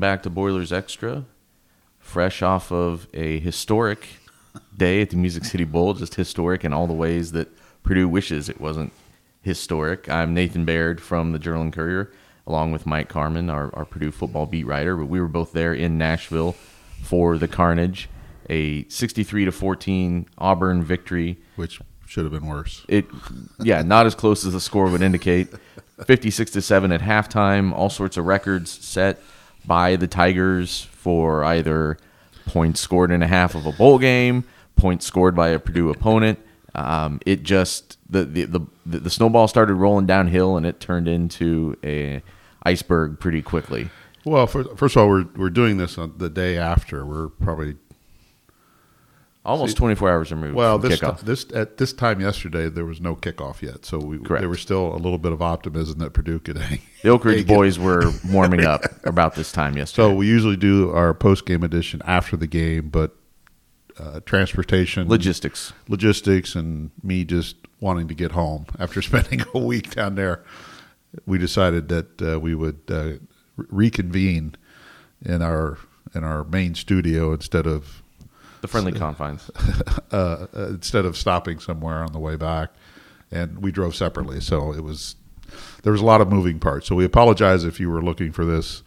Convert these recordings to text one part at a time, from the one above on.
Welcome back to Boilers Extra. Fresh off of a historic day at the Music City Bowl, just historic in all the ways that Purdue wishes it wasn't historic. I'm Nathan Baird from the Journal and Courier, along with Mike Carmin, our, our Purdue football beat writer. But we were both there in Nashville for the Carnage, a 63 to 14 Auburn victory. which should have been worse. It, yeah, not as close as the score would indicate. 56 to 7 at halftime, all sorts of records set by the Tigers for either points scored in a half of a bowl game, points scored by a Purdue opponent. Um, it just the, the the the snowball started rolling downhill and it turned into a iceberg pretty quickly. Well, first of all, we're we're doing this on the day after. We're probably Almost 24 hours removed. well from this kickoff. this at this time yesterday there was no kickoff yet, so we Correct. there was still a little bit of optimism that Purdue could hang. the Oak Ridge boys were warming up about this time yesterday. So we usually do our post game edition after the game, but uh, transportation, logistics. logistics, and me just wanting to get home after spending a week down there, we decided that uh, we would uh, reconvene in our in our main studio instead of The friendly confines. uh, uh, instead of stopping somewhere on the way back, and we drove separately. So it was there was a lot of moving parts. So we apologize if you were looking for this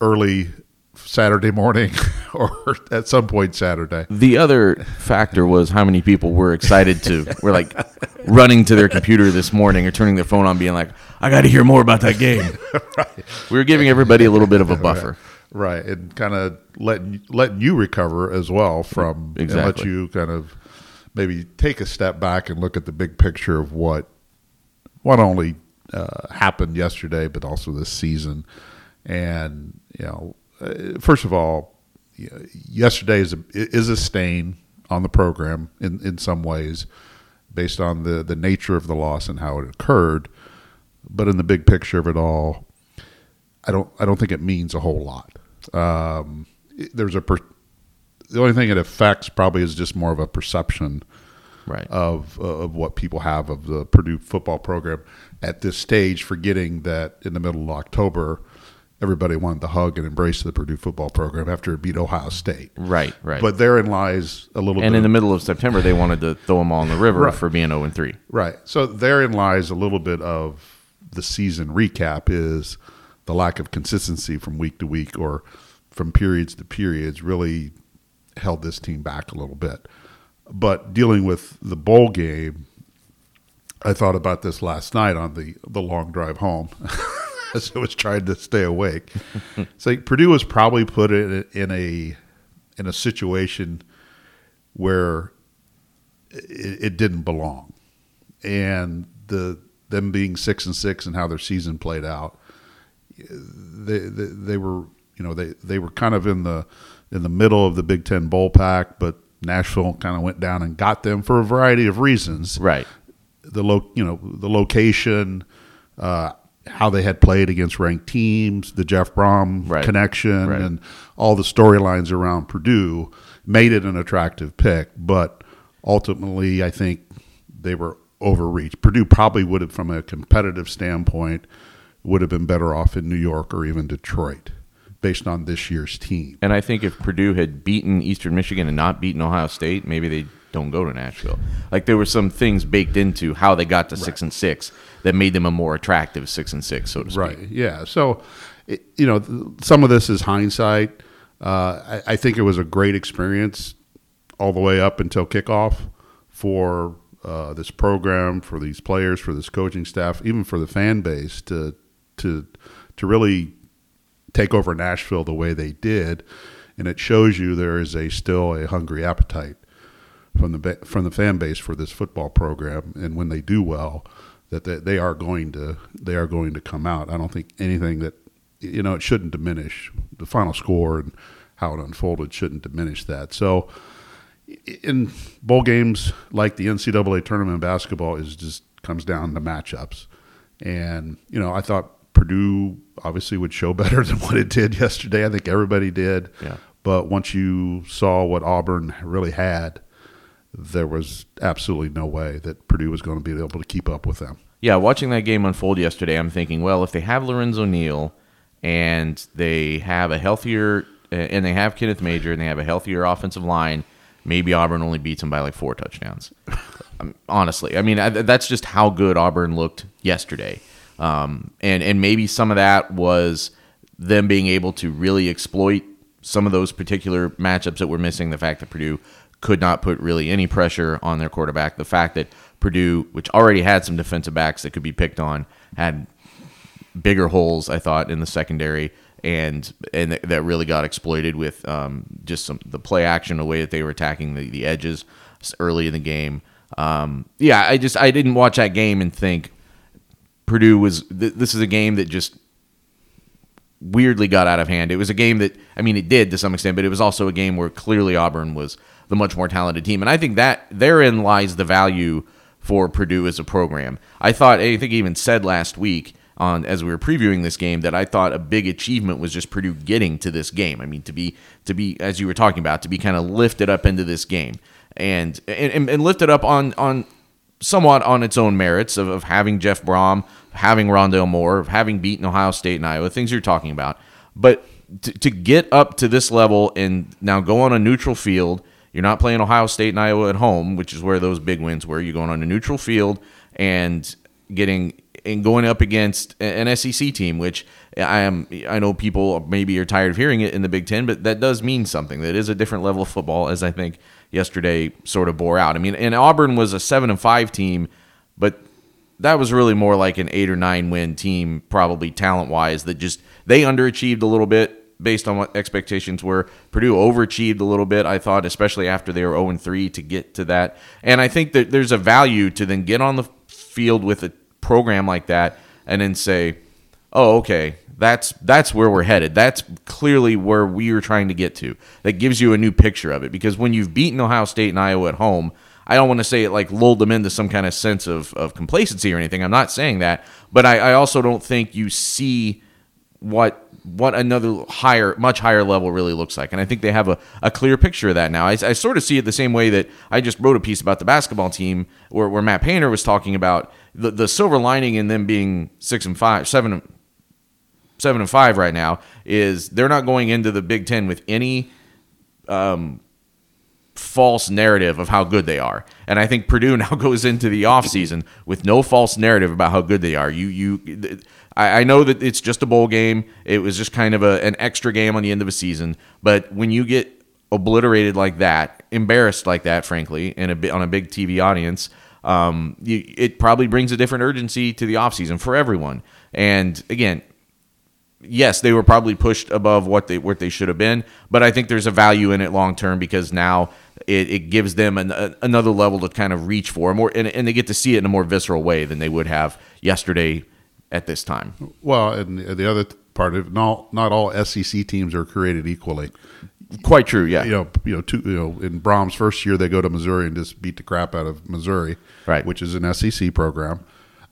early Saturday morning or at some point Saturday. The other factor was how many people were excited to were like running to their computer this morning or turning their phone on, being like, "I got to hear more about that game." We were giving everybody a little bit of a buffer. Right, and kind of letting letting you recover as well from and let you kind of maybe take a step back and look at the big picture of what not only uh, happened yesterday but also this season. And you know, uh, first of all, yesterday is a is a stain on the program in in some ways, based on the the nature of the loss and how it occurred. But in the big picture of it all, I don't I don't think it means a whole lot. Um, there's a per, the only thing it affects probably is just more of a perception Right. of of what people have of the Purdue football program at this stage, forgetting that in the middle of October, everybody wanted to hug and embrace the Purdue football program after it beat Ohio State. right. Right. But therein lies a little and bit in the middle of September, they wanted to throw them all in the river Right. for being zero and three. Right. So therein lies a little bit of the season recap is the lack of consistency from week to week or from periods to periods really held this team back a little bit. But dealing with the bowl game, I thought about this last night on the the long drive home as I was trying to stay awake. it's like Purdue was probably put in a, in a in a situation where it, it didn't belong and the them being six and six and how their season played out, they they, they were you know they, they were kind of in the in the middle of the Big Ten bowl pack, but Nashville kind of went down and got them for a variety of reasons. Right. The lo, you know the location, uh, how they had played against ranked teams, the Jeff Brohm Right. connection, Right. and all the storylines around Purdue made it an attractive pick. But ultimately, I think they were overreached. Purdue probably would have, from a competitive standpoint, would have been better off in New York or even Detroit, based on this year's team. And I think if Purdue had beaten Eastern Michigan and not beaten Ohio State, maybe they don't go to Nashville. Like there were some things baked into how they got to six and six that made them a more attractive six and six, so to speak. Right. Yeah. So, it, you know, some of this is hindsight. Uh, I, I think it was a great experience all the way up until kickoff for uh, this program, for these players, for this coaching staff, even for the fan base to to to really take over Nashville the way they did, and it shows you there is a still a hungry appetite from the from the fan base for this football program, and when they do well, that they, they are going to they are going to come out. I don't think anything that you know it shouldn't diminish the final score and how it unfolded shouldn't diminish that. So in bowl games like the NCAA tournament basketball is just comes down to matchups, and you know I thought Purdue obviously would show better than what it did yesterday. I think everybody did. Yeah. But once you saw what Auburn really had, there was absolutely no way that Purdue was going to be able to keep up with them. Yeah, watching that game unfold yesterday, I'm thinking, well, if they have Lorenzo Neal and they have a healthier and they have Kenneth Major and they have a healthier offensive line, maybe Auburn only beats them by like four touchdowns. Um, honestly, I mean that's just how good Auburn looked yesterday, um, and and maybe some of that was them being able to really exploit some of those particular matchups that were missing. The fact that Purdue could not put really any pressure on their quarterback. The fact that Purdue, which already had some defensive backs that could be picked on, had bigger holes, I thought, in the secondary, and and that really got exploited with um, just some the play action, the way that they were attacking the, the edges early in the game. Um, yeah, I just I didn't watch that game and think Purdue was. Th- this is a game that just weirdly got out of hand. It was a game that I mean it did to some extent, but it was also a game where clearly Auburn was the much more talented team, and I think that therein lies the value for Purdue as a program. I thought I think even said last week on as we were previewing this game that I thought a big achievement was just Purdue getting to this game. I mean, to be to be as you were talking about, to be kind of lifted up into this game and and, and lifted up on on somewhat on its own merits of, of having Jeff Brohm, having Rondale Moore, of having beaten Ohio State and Iowa, things you're talking about. But to, to get up to this level and now go on a neutral field, you're not playing Ohio State and Iowa at home, which is where those big wins were. You're going on a neutral field and getting and going up against an SEC team, which I am. I know people maybe are tired of hearing it in the Big Ten, but that does mean something. That is a different level of football, as I think yesterday sort of bore out. I mean, and Auburn was a seven and five team, but that was really more like an eight or nine win team, probably talent wise. That just they underachieved a little bit based on what expectations were. Purdue overachieved a little bit, I thought, especially after they were 0 and 3 to get to that. And I think that there's a value to then get on the field with a program like that and then say, oh, okay, that's that's where we're headed. That's clearly where we are trying to get to. That gives you a new picture of it because when you've beaten Ohio State and Iowa at home, I don't want to say it like lulled them into some kind of sense of, of complacency or anything. I'm not saying that, but I, I also don't think you see what what another higher, much higher level really looks like. And I think they have a, a clear picture of that now. I, I sort of see it the same way that I just wrote a piece about the basketball team where, where Matt Painter was talking about the, the silver lining in them being six and five, seven, seven and five right now is they're not going into the Big Ten with any um, false narrative of how good they are. And I think Purdue now goes into the offseason with no false narrative about how good they are. You you I, I know that it's just a bowl game. It was just kind of a, an extra game on the end of a season. But when you get obliterated like that, embarrassed like that, frankly, in a on a big TV audience, um, you, it probably brings a different urgency to the offseason for everyone. And again, yes, they were probably pushed above what they what they should have been, but I think there's a value in it long term because now it, it gives them an, a, another level to kind of reach for more, and, and they get to see it in a more visceral way than they would have yesterday at this time. Well, and the other part of not not all SEC teams are created equally. Quite true, yeah. You know, you know, two, you know, in Brohm's first year, they go to Missouri and just beat the crap out of Missouri, right? Which is an SEC program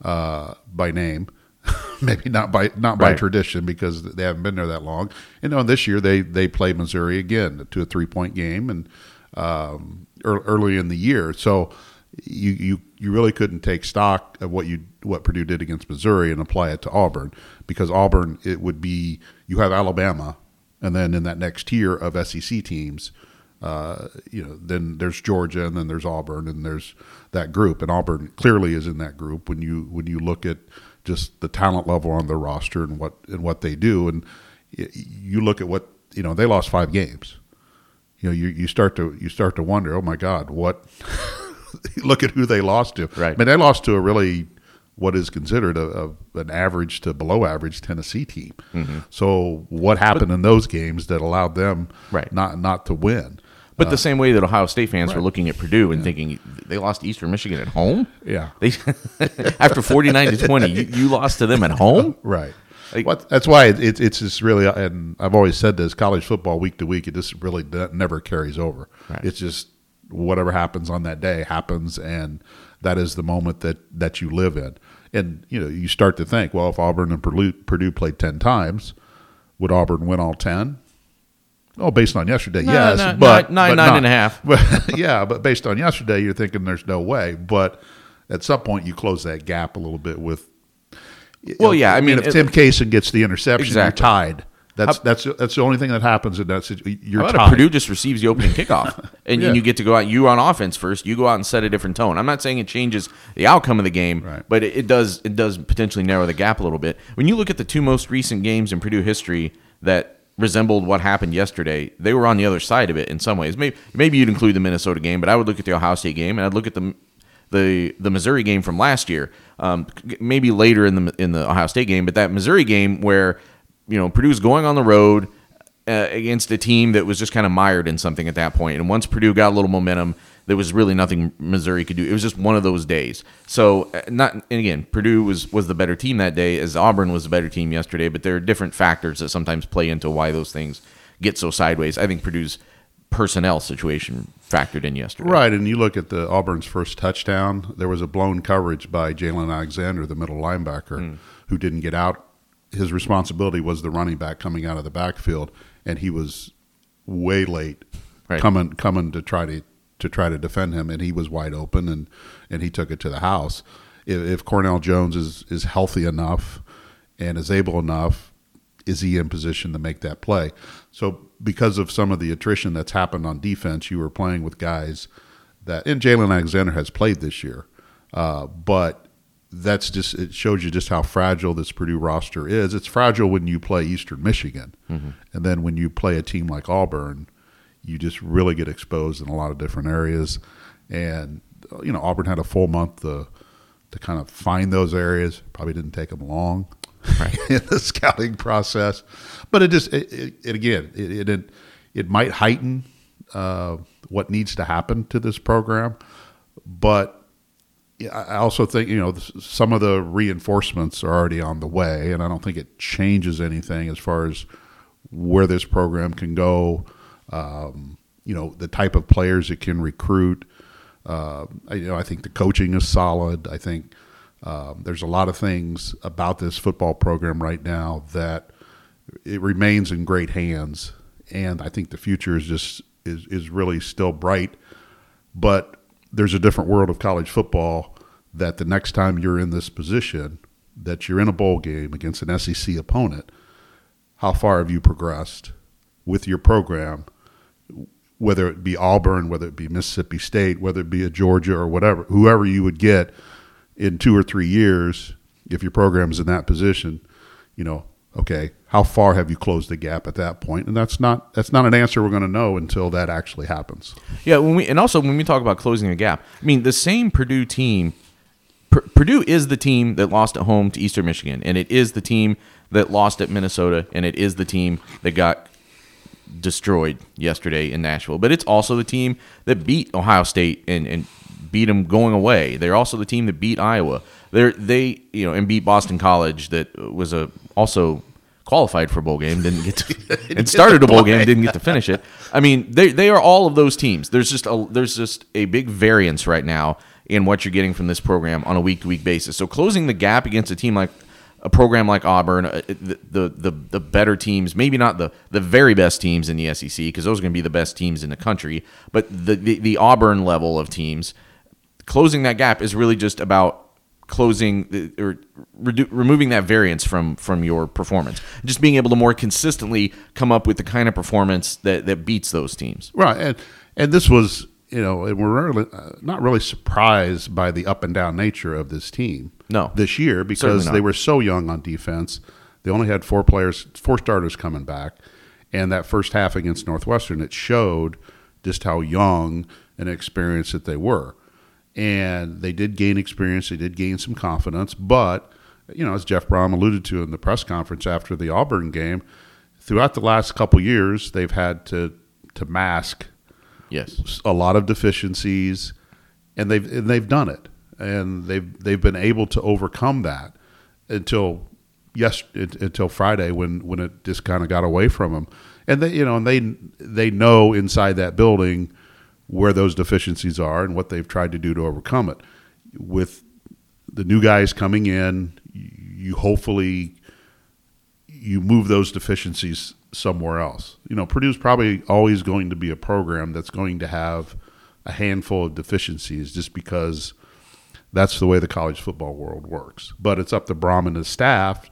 uh, by name, maybe not by not by right. tradition because they haven't been there that long. And you know, this year they they play Missouri again to a three point game and um, early in the year. So you you you really couldn't take stock of what you what Purdue did against Missouri and apply it to Auburn because Auburn it would be you have Alabama and then in that next tier of SEC teams uh, you know then there's Georgia and then there's Auburn and there's that group and Auburn clearly is in that group when you when you look at just the talent level on their roster and what and what they do and you look at what you know they lost five games you know you, you start to you start to wonder oh my god what look at who they lost to. Right. I mean, they lost to a really what is considered a, a an average to below average Tennessee team. Mm-hmm. So what happened but, in those games that allowed them right. not not to win? But uh, the same way that Ohio State fans right. were looking at Purdue and yeah. thinking they lost Eastern Michigan at home. Yeah. They after forty nine to twenty, you, you, lost to them at home. Right. Like, what, that's why it, it's just really, and I've always said this: college football week to week, it just really never carries over. Right. It's just whatever happens on that day happens, and that is the moment that that you live in. And you know, you start to think, well, if Auburn and Purdue, Purdue played ten times, would Auburn win all ten? Oh, based on yesterday, no, yes, no, but nine, but nine, nine and a half. But, yeah, but based on yesterday, you're thinking there's no way. But at some point, you close that gap a little bit with Well, yeah, I mean, if it- Tim Kaysen gets the interception, Exactly. you're tied. That's that's that's the only thing that happens in that situation. You're How about tied. if Purdue just receives the opening kickoff and Yeah. you get to go out? You on offense first. You go out and set a different tone. I'm not saying it changes the outcome of the game, Right. but it, it does. It does potentially narrow the gap a little bit. When you look at the two most recent games in Purdue history that resembled what happened yesterday, they were on the other side of it in some ways. Maybe maybe you'd include the Minnesota game, but I would look at the Ohio State game and I'd look at the the the Missouri game from last year. Um, maybe later in the in the Ohio State game, but that Missouri game where you know Purdue's going on the road uh, against a team that was just kind of mired in something at that point. And once Purdue got a little momentum, there was really nothing Missouri could do. It was just one of those days. So uh, not and again, Purdue was was the better team that day, as Auburn was the better team yesterday. But there are different factors that sometimes play into why those things get so sideways. I think Purdue's personnel situation factored in yesterday. Right, and you look at the Auburn's first touchdown. There was a blown coverage by Jalen Alexander, the middle linebacker, Hmm. who didn't get out. His responsibility was the running back coming out of the backfield, and he was way late Right. coming coming to try to to try to defend him, and he was wide open, and and he took it to the house. If, if Cornel Jones is is healthy enough and is able enough, is he in position to make that play? So because of some of the attrition that's happened on defense, you were playing with guys that and Jalen Alexander has played this year, uh, but that's just it shows you just how fragile this Purdue roster is. It's fragile when you play Eastern Michigan, and then when you play a team like Auburn, you just really get exposed in a lot of different areas. And you know Auburn had a full month to to kind of find those areas. Probably didn't take them long right. in the scouting process, but it just it, it, it again it, it it might heighten uh, what needs to happen to this program, but I also think you know some of the reinforcements are already on the way, and I don't think it changes anything as far as where this program can go. Um, you know, the type of players it can recruit. Uh, I, you know, I think the coaching is solid. I think um, there's a lot of things about this football program right now that it remains in great hands, and I think the future is just is is really still bright. But there's a different world of college football that the next time you're in this position, that you're in a bowl game against an SEC opponent, how far have you progressed with your program? Whether it be Auburn, whether it be Mississippi State, whether it be a Georgia or whatever, whoever you would get in two or three years, if your program's in that position, you know, okay, how far have you closed the gap at that point? And that's not that's not an answer we're going to know until that actually happens. Yeah, when we and also when we talk about closing a gap, I mean the same Purdue team. Pur- Purdue is the team that lost at home to Eastern Michigan, and it is the team that lost at Minnesota, and it is the team that got destroyed yesterday in Nashville. But it's also the team that beat Ohio State and, and beat them going away. They're also the team that beat Iowa. They're they you know and beat Boston College that was a also qualified for a bowl game didn't get to, and started a bowl game didn't get to finish it. I mean they they are all of those teams. There's just a there's just a big variance right now in what you're getting from this program on a week to week basis. So closing the gap against a team like a program like Auburn, uh, the, the the the better teams, maybe not the the very best teams in the SEC because those are going to be the best teams in the country, but the, the the Auburn level of teams, closing that gap is really just about closing the, or redu- removing that variance from from your performance, just being able to more consistently come up with the kind of performance that that beats those teams. Right, and and this was you know and we're really, uh, not really surprised by the up and down nature of this team. No. this year because they were so young on defense. They only had four players, four starters coming back, and that first half against Northwestern, it showed just how young and experienced that they were. And they did gain experience. They did gain some confidence, but you know, as Jeff Brohm alluded to in the press conference after the Auburn game, throughout the last couple years, they've had to to mask Yes. a lot of deficiencies, and they've and they've done it, and they've they've been able to overcome that until yes until Friday when when it just kind of got away from them, and they you know and they they know inside that building where those deficiencies are and what they've tried to do to overcome it. With the new guys coming in, you hopefully you move those deficiencies somewhere else. You know, Purdue's probably always going to be a program that's going to have a handful of deficiencies just because That's the way the college football world works. But it's up to Brohm and his staff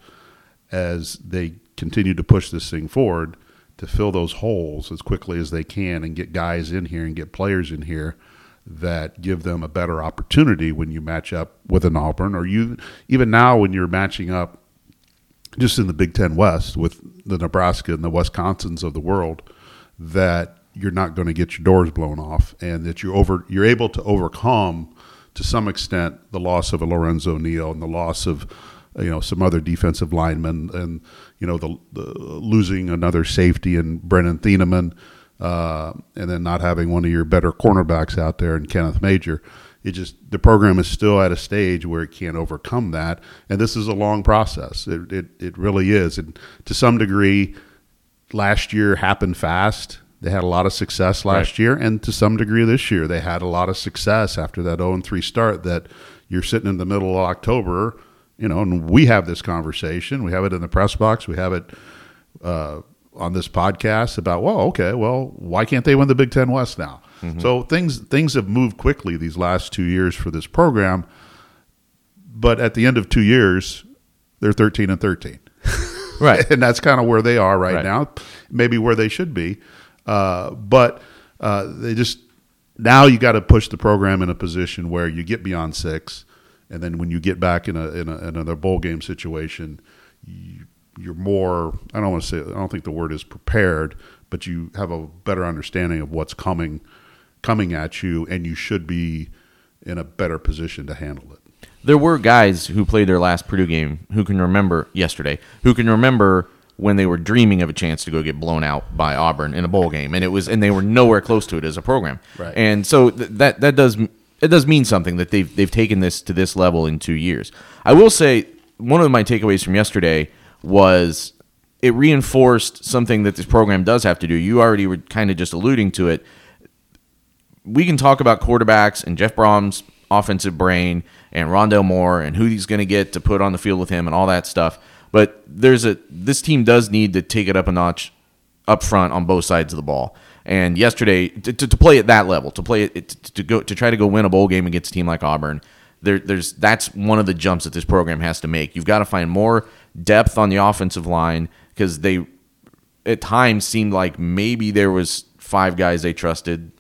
as they continue to push this thing forward to fill those holes as quickly as they can and get guys in here and get players in here that give them a better opportunity when you match up with an Auburn or you even now when you're matching up just in the Big Ten West with the Nebraska and the Wisconsins of the world that you're not going to get your doors blown off and that you're over you're able to overcome to some extent the loss of a Lorenzo Neal and the loss of you know some other defensive linemen and you know the, the losing another safety in Brennan Thieneman uh, and then not having one of your better cornerbacks out there in Kenneth Major. It just the program is still at a stage where it can't overcome that, and this is a long process. It it, it really is, and to some degree, last year happened fast. They had a lot of success last right. year, and to some degree this year they had a lot of success after that 0 3 start. That you're sitting in the middle of October, you know, and we have this conversation. We have it in the press box. We have it. Uh, on this podcast about well okay well why can't they win the Big Ten West now mm-hmm. so things things have moved quickly these last two years for this program but at the end of two years they're 13 and 13 right and that's kind of where they are right, right, now maybe where they should be uh, but uh, they just now you got to push the program in a position where you get beyond six and then when you get back in a in, a, in another bowl game situation you you're more I don't want to say I don't think the word is prepared, but you have a better understanding of what's coming coming at you and you should be in a better position to handle it. There were guys who played their last Purdue game who can remember yesterday, who can remember when they were dreaming of a chance to go get blown out by Auburn in a bowl game and it was and they were nowhere close to it as a program. Right. And so th- that that does it does mean something that they've they've taken this to this level in 2 years. I will say one of my takeaways from yesterday was it reinforced something that this program does have to do. You already were kind of just alluding to it. We can talk about quarterbacks and Jeff Brohm's offensive brain and Rondale Moore and who he's going to get to put on the field with him and all that stuff. But there's a this team does need to take it up a notch up front on both sides of the ball. And yesterday, to, to, to play at that level, to play it, to, to go to try to go win a bowl game against a team like Auburn, there, there's that's one of the jumps that this program has to make. You've got to find more depth on the offensive line because they at times seemed like maybe there was five guys they trusted,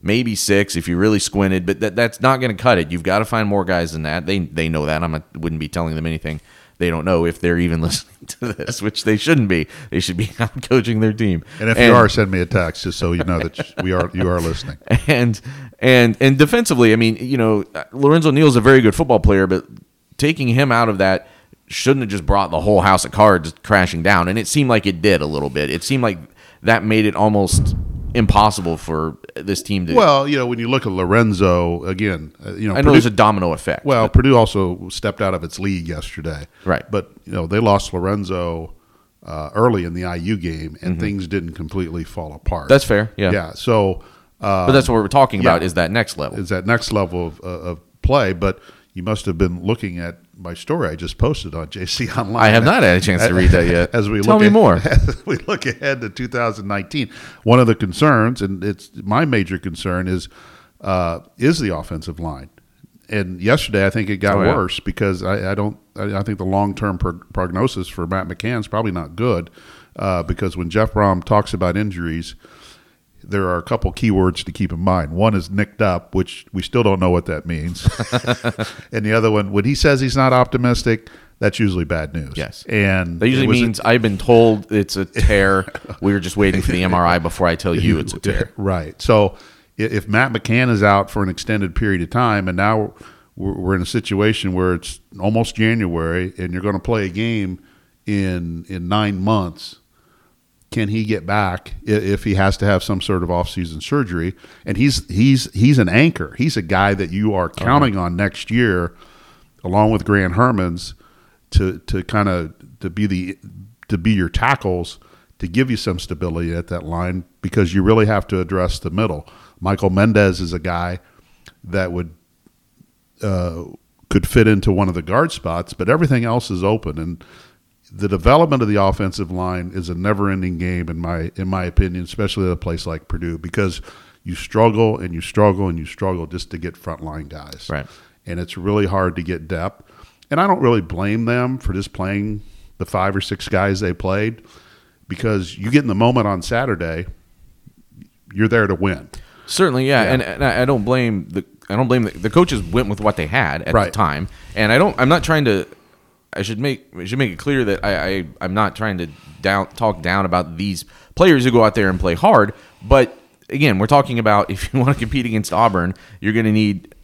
maybe six if you really squinted, but that, that's not going to cut it. You've got to find more guys than that. They they know that. I wouldn't be telling them anything they don't know if they're even listening to this, which they shouldn't be. They should be out coaching their team. And if and, you are, send me a text just so you know that we are you are listening. And and and defensively, I mean, you know, uh, Lorenzo Neal is a very good football player, but taking him out of that shouldn't have just brought the whole house of cards crashing down. And it seemed like it did a little bit. It seemed like that made it almost impossible for this team to. Well, you know, when you look at Lorenzo again, uh, you know, I know Purdue, there's a domino effect. Well, but. Purdue also stepped out of its league yesterday, right? But you know, they lost Lorenzo uh, early in the IU game, and mm-hmm. things didn't completely fall apart. That's fair. Yeah. Yeah. So. Uh, but that's what we're talking yeah, about. Is that next level? Is that next level of, uh, of play? But you must have been looking at my story I just posted on JC Online. I have not had a chance to read that yet. As we tell look me at, more. As we look ahead to 2019, one of the concerns, and it's my major concern, is uh, is the offensive line. And yesterday, I think it got oh, yeah. worse because I, I don't. I, I, think the long term prognosis for Matt McCann is probably not good uh, because when Jeff Brohm talks about injuries there are a couple keywords to keep in mind. One is nicked up, which we still don't know what that means. and the other one, when he says he's not optimistic, that's usually bad news. Yes. And that usually means i I've been told it's a tear. we were just waiting for the MRI before I tell you it's a tear. Right. So if Matt McCann is out for an extended period of time and now we're in a situation where it's almost January and you're going to play a game in in 9 months can he get back if he has to have some sort of off-season surgery? And he's he's he's an anchor. He's a guy that you are counting on next year, along with Grant Hermanns, to to kind of to be the to be your tackles to give you some stability at that line because you really have to address the middle. Michael Mendez is a guy that would uh, could fit into one of the guard spots, but everything else is open and the development of the offensive line is a never-ending game in my in my opinion, especially at a place like Purdue, because you struggle and you struggle and you struggle just to get frontline guys. Right. and it's really hard to get depth. And I don't really blame them for just playing the five or six guys they played because you get in the moment on Saturday, you're there to win. Certainly, yeah, yeah. And, and I don't blame the I don't blame the, the coaches went with what they had at right. the time, and I don't. I'm not trying to. I should make I should make it clear that I, I I'm not trying to down talk down about these players who go out there and play hard, but again, we're talking about if you want to compete against Auburn, you're going to need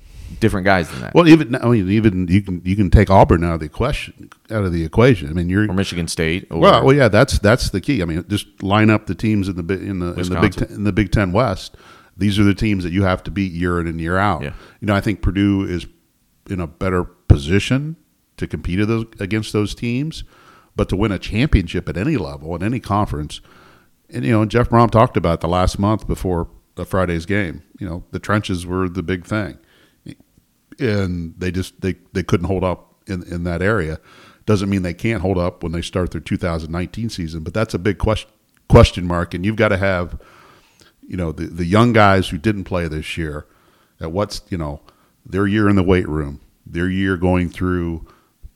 different guys than that. Well, even I mean, even you can you can take Auburn out of the question out of the equation. I mean, you're or Michigan State. Or well, well, yeah, that's that's the key. I mean, just line up the teams in the in the Wisconsin. in the Big Ten, in the Big Ten West. These are the teams that you have to beat year in and year out. Yeah. You know, I think Purdue is in a better position to compete against those teams, but to win a championship at any level in any conference, and you know, Jeff Brohm talked about the last month before the Friday's game. You know, the trenches were the big thing and they just they, they couldn't hold up in, in that area. Doesn't mean they can't hold up when they start their 2019 season, but that's a big question question mark. And you've got to have, you know, the the young guys who didn't play this year, at what's you know their year in the weight room, their year going through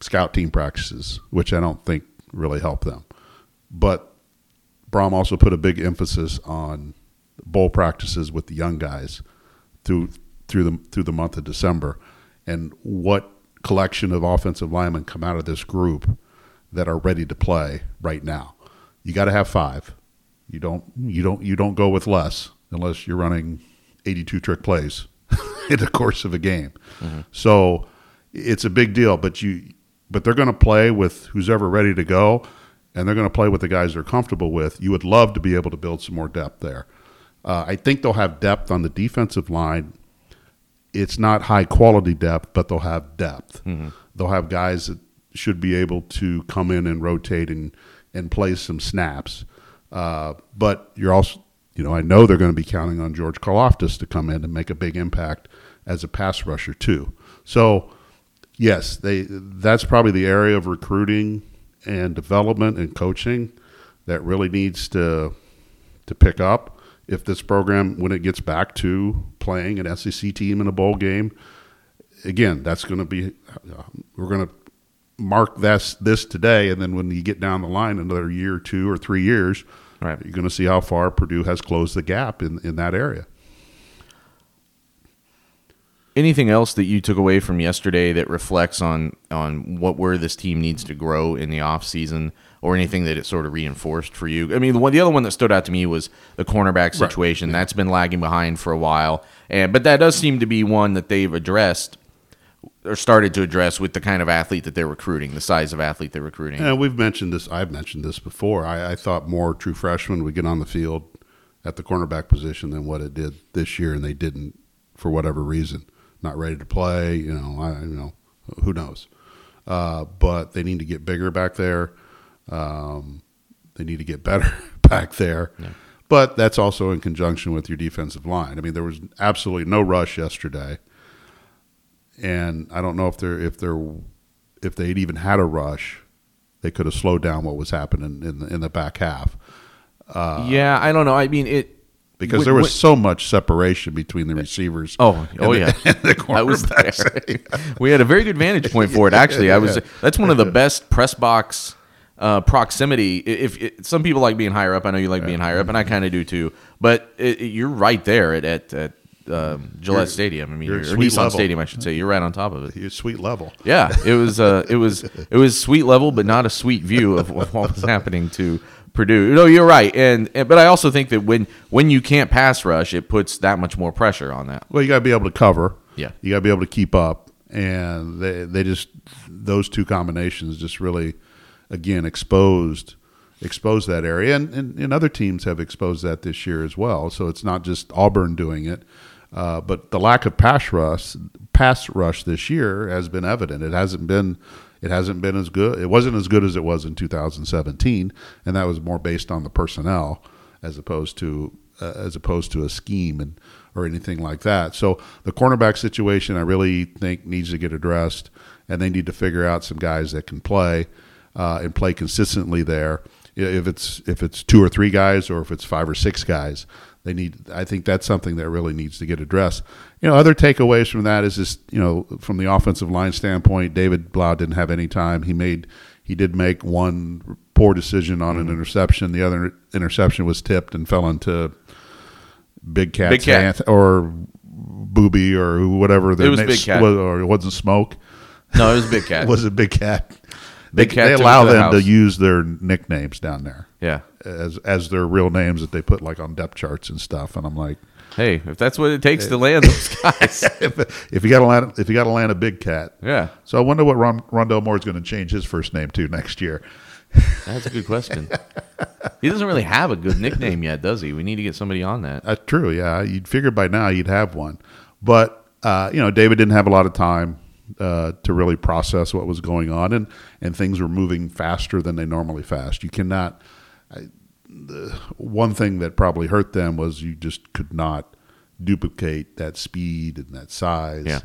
scout team practices, which I don't think really helped them. But Brohm also put a big emphasis on bowl practices with the young guys through through the through the month of December and what collection of offensive linemen come out of this group that are ready to play right now. You got to have five. You don't you don't you don't go with less unless you're running 82 trick plays in the course of a game. Mm-hmm. So it's a big deal, but you but they're going to play with who's ever ready to go and they're going to play with the guys they're comfortable with. You would love to be able to build some more depth there. Uh, I think they'll have depth on the defensive line it's not high quality depth, but they'll have depth. Mm-hmm. They'll have guys that should be able to come in and rotate and and play some snaps. Uh, but you're also, you know, I know they're going to be counting on George Karlaftis to come in and make a big impact as a pass rusher too. So, yes, they that's probably the area of recruiting and development and coaching that really needs to to pick up if this program, when it gets back to playing an SEC team in a bowl game, again, that's going to be, uh, we're going to mark this, this today. And then when you get down the line another year, two or three years, right. you're going to see how far Purdue has closed the gap in, in that area. Anything else that you took away from yesterday that reflects on on what where this team needs to grow in the off season? or anything that it sort of reinforced for you? I mean, the one, the other one that stood out to me was the cornerback situation. Right. That's been lagging behind for a while, and but that does seem to be one that they've addressed or started to address with the kind of athlete that they're recruiting, the size of athlete they're recruiting. Yeah, we've mentioned this. I've mentioned this before. I, I thought more true freshmen would get on the field at the cornerback position than what it did this year, and they didn't for whatever reason. Not ready to play. You know, I you know who knows. Uh, but they need to get bigger back there. Um, they need to get better back there. Yeah. But that's also in conjunction with your defensive line. I mean, there was absolutely no rush yesterday, and I don't know if they're if they're if they'd even had a rush, they could have slowed down what was happening in the, in the back half. Uh, yeah, I don't know. I mean, it because there was so much separation between the receivers. Oh, oh yeah, the, I was there. we had a very good vantage point for it. Actually, I was. That's one of the best press box uh, proximity. If, if, some people like being higher up, I know you like yeah. being higher up, and I kind of do too. But it, it, you're right there at at, at um, Gillette you're, Stadium. I mean, or Nissan level. Stadium, I should say. You're right on top of it. You're sweet level. Yeah, it was. Uh, it was. It was sweet level, but not a sweet view of, of what was happening to Purdue. No, you're right, and, and, but I also think that when when you can't pass rush, it puts that much more pressure on that. Well, you got to be able to cover. Yeah, you got to be able to keep up, and they they just those two combinations just really again exposed exposed that area, and, and, and, other teams have exposed that this year as well. So it's not just Auburn doing it, uh, but the lack of pass rush pass rush this year has been evident. It hasn't been it hasn't been as good. It wasn't as good as it was in 2017, and that was more based on the personnel as opposed to uh, as opposed to a scheme and or anything like that. So the cornerback situation, I really think needs to get addressed, and they need to figure out some guys that can play uh, and play consistently there. If it's if it's two or three guys or if it's five or six guys, they need. I think that's something that really needs to get addressed. You know, other takeaways from that is just you know from the offensive line standpoint, David Blough didn't have any time. He made he did make one poor decision on an Mm-hmm. interception. The other interception was tipped and fell into Big Cat's Big Cat. hand- or Booby or whatever. their It was Big Cat. was- or it wasn't Smoke. No, it was Big Cat. Was it Big Cat? Big they, Cat they allow them to use their nicknames down there yeah. as as their real names that they put like on depth charts and stuff. And I'm like, Hey, if that's what it takes to land those guys. if, if you got to land, if you got to land a big cat, yeah. So I wonder what Ron, Rondale Moore is going to change his first name to next year. That's a good question. he doesn't really have a good nickname yet, does he? We need to get somebody on that. That's true. Yeah, you'd figure by now you'd have one, but uh, you know, David didn't have a lot of time uh, to really process what was going on, and and things were moving faster than they normally fast. You cannot. I, the one thing that probably hurt them was you just could not duplicate that speed and that size Yeah.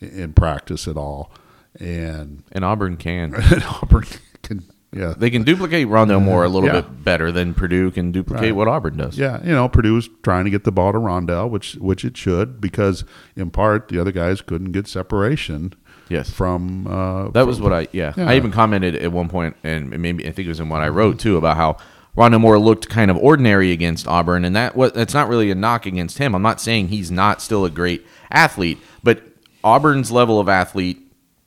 in, practice at all, and, And Auburn can. and Auburn can. Yeah, They can duplicate Rondale Moore a little Yeah. bit better than Purdue can duplicate Right. what Auburn does. Yeah, you know, Purdue's trying to get the ball to Rondale, which which it should, because in part the other guys couldn't get separation Yes. from. Uh, That was what I yeah. Yeah. I even commented at one point, and maybe I think it was in what I wrote too about how Rondale Moore looked kind of ordinary against Auburn, and that was that's not really a knock against him. I'm not saying he's not still a great athlete, but Auburn's level of athlete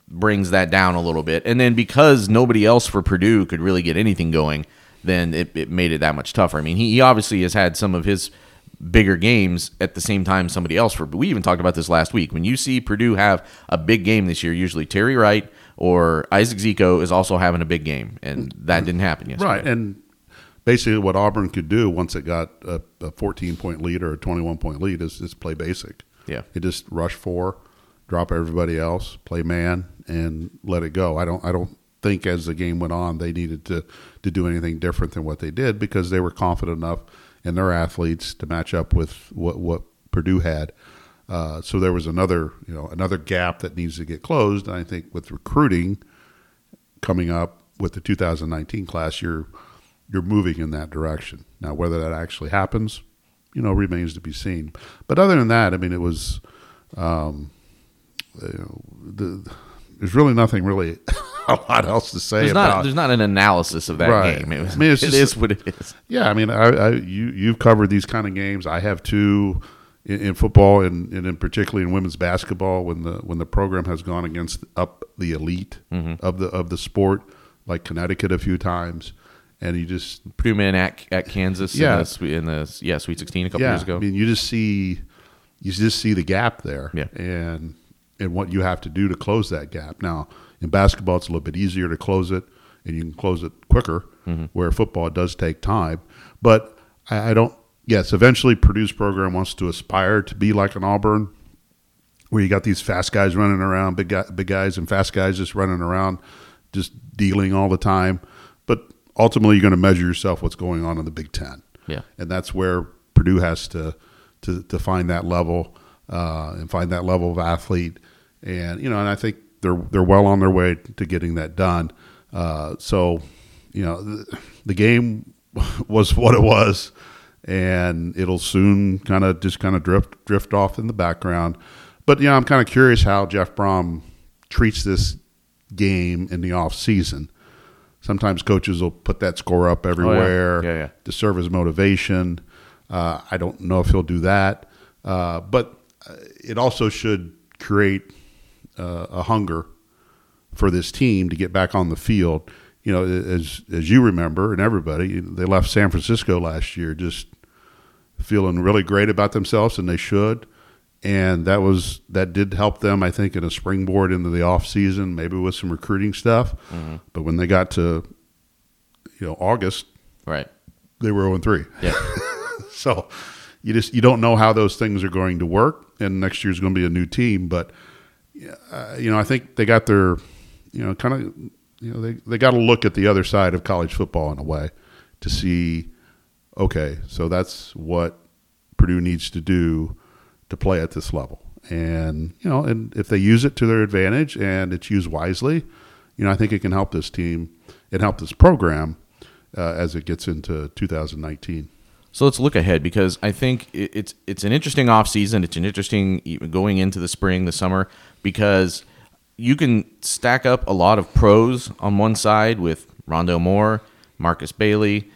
brings that down a little bit, and then because nobody else for Purdue could really get anything going, then it, it made it that much tougher. I mean, he, he obviously has had some of his bigger games at the same time somebody else for. We even talked about this last week. When you see Purdue have a big game this year, usually Terry Wright or Isaac Zico is also having a big game, and that didn't happen yesterday. right, and basically what Auburn could do once it got a, a 14 point lead or a 21 point lead is just play basic. Yeah. it just rush four, drop everybody else, play man, and let it go. I don't. I don't think as the game went on they needed to to do anything different than what they did because they were confident enough in their athletes to match up with what what Purdue had. Uh, so there was another you know another gap that needs to get closed. And I think with recruiting coming up with the 2019 class, you're you're moving in that direction. Now, whether that actually happens, you know, remains to be seen. But other than that, I mean, it was um, you know, the, there's really nothing really a lot else to say There's about. not there's not an analysis of that Right. game. It, was, I mean, it's it just- is what it is. Yeah, I mean, I, I you you've covered these kind of games. I have too in, in football and, and in particularly in women's basketball when the when the program has gone against up the elite Mm-hmm. of the of the sport, like Connecticut a few times, and you just Purdue man at, at Kansas Yeah. in the, swe- in the yeah Sweet 16 a couple yeah, years ago. I mean, you just see you just see the gap there, Yeah. and and what you have to do to close that gap. Now, in basketball, it's a little bit easier to close it, and you can close it quicker. Mm-hmm. Where football it does take time, but I, I don't. Yes, eventually, Purdue's program wants to aspire to be like an Auburn, where you got these fast guys running around, big guy, big guys and fast guys just running around, just dealing all the time. Ultimately, you're going to measure yourself what's going on in the Big Ten yeah. and that's where Purdue has to to, to find that level uh, and find that level of athlete, and you know, and I think they're they're well on their way to getting that done. Uh, so, you know, the, the game was what it was, and it'll soon kind of just kind of drift drift off in the background. But you know, I'm kind of curious how Jeff Brohm treats this game in the off season. Sometimes coaches will put that score up everywhere Oh, Yeah, yeah. to serve as motivation. Uh, I don't know if he'll do that, uh, but uh, it also should create uh, a hunger for this team to get back on the field. You know, as as you remember, and everybody, they left San Francisco last year just feeling really great about themselves, and they should. And that was that did help them, I think, in a springboard into the off season, maybe with some recruiting stuff. But when they got to, you know, August, Right. they were 0 3. Yeah. So you just you don't know how those things are going to work, and next year's going to be a new team. But uh, you know, I think they got their you know kind of you know they they got to look at the other side of college football in a way to see okay, so that's what Purdue needs to do to play at this level. And you know, and if they use it to their advantage and it's used wisely, you know, I think it can help this team and help this program uh, as it gets into 2019. So let's look ahead because I think it's it's an interesting offseason. It's an interesting going into the spring, the summer, because you can stack up a lot of pros on one side with Rondale Moore, Markus Bailey,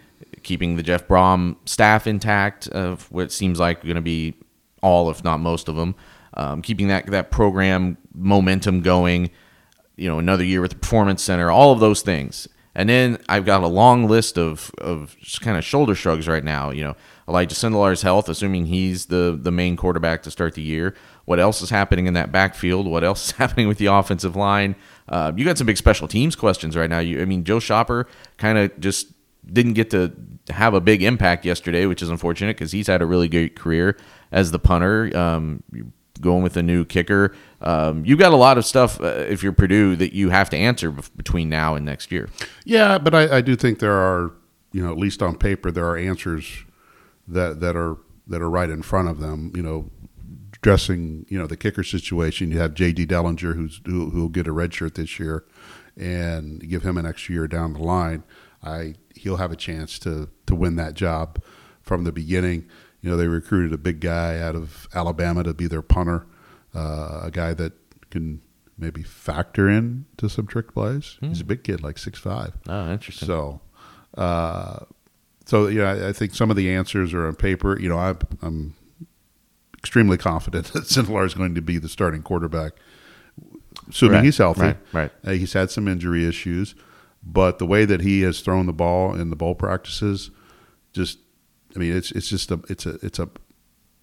keeping the Jeff Brohm staff intact of what seems like going to be all, if not most of them, um, keeping that that program momentum going. You know, another year with the Performance Center, all of those things. And then I've got a long list of, of just kind of shoulder shrugs right now. You know, Elijah Sindelar's health, assuming he's the, the main quarterback to start the year. What else is happening in that backfield? What else is happening with the offensive line? Uh, you got some big special teams questions right now. You, I mean, Joe Schopper kind of just didn't get to have a big impact yesterday, which is unfortunate because he's had a really great career as the punter. Um, going with a new kicker. Um, you've got a lot of stuff uh, if you're Purdue that you have to answer between now and next year. Yeah, but I, I do think there are, you know, at least on paper, there are answers that that are that are right in front of them. You know, addressing you know the kicker situation. You have J.D. Dellinger, who's who will get a red shirt this year, and give him an extra year down the line. I he'll have a chance to to win that job from the beginning. You know, they recruited a big guy out of Alabama to be their punter, uh, a guy that can maybe factor in to some trick plays. He's a big kid, like six five. Oh, interesting. So, uh, so yeah, I- I think some of the answers are on paper. You know, I'm, I'm extremely confident that Sindelar is going to be the starting quarterback, assuming Right, he's healthy. right, right. Uh, he's had some injury issues, but the way that he has thrown the ball in the bowl practices, just, I mean, it's it's just a it's a it's a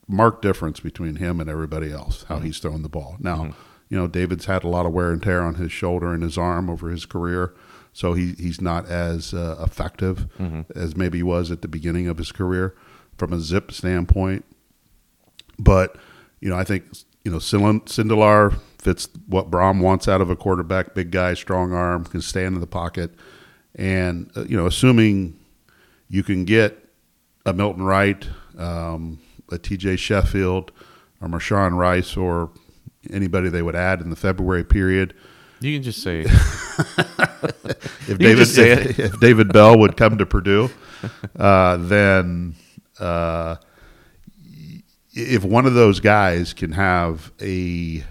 marked difference between him and everybody else how he's thrown the ball. Now, you know, David's had a lot of wear and tear on his shoulder and his arm over his career, so he he's not as uh, effective as maybe he was at the beginning of his career from a zip standpoint. But you know, I think you know Sin- Sindelar fits what Brohm wants out of a quarterback: big guy, strong arm, can stand in the pocket, and uh, you know, assuming you can get a Milton Wright, um, a T.J. Sheffield, or Marshawn Rice, or anybody they would add in the February period. You can just say If David, say if, if David Bell would come to Purdue, uh, then uh, if one of those guys can have a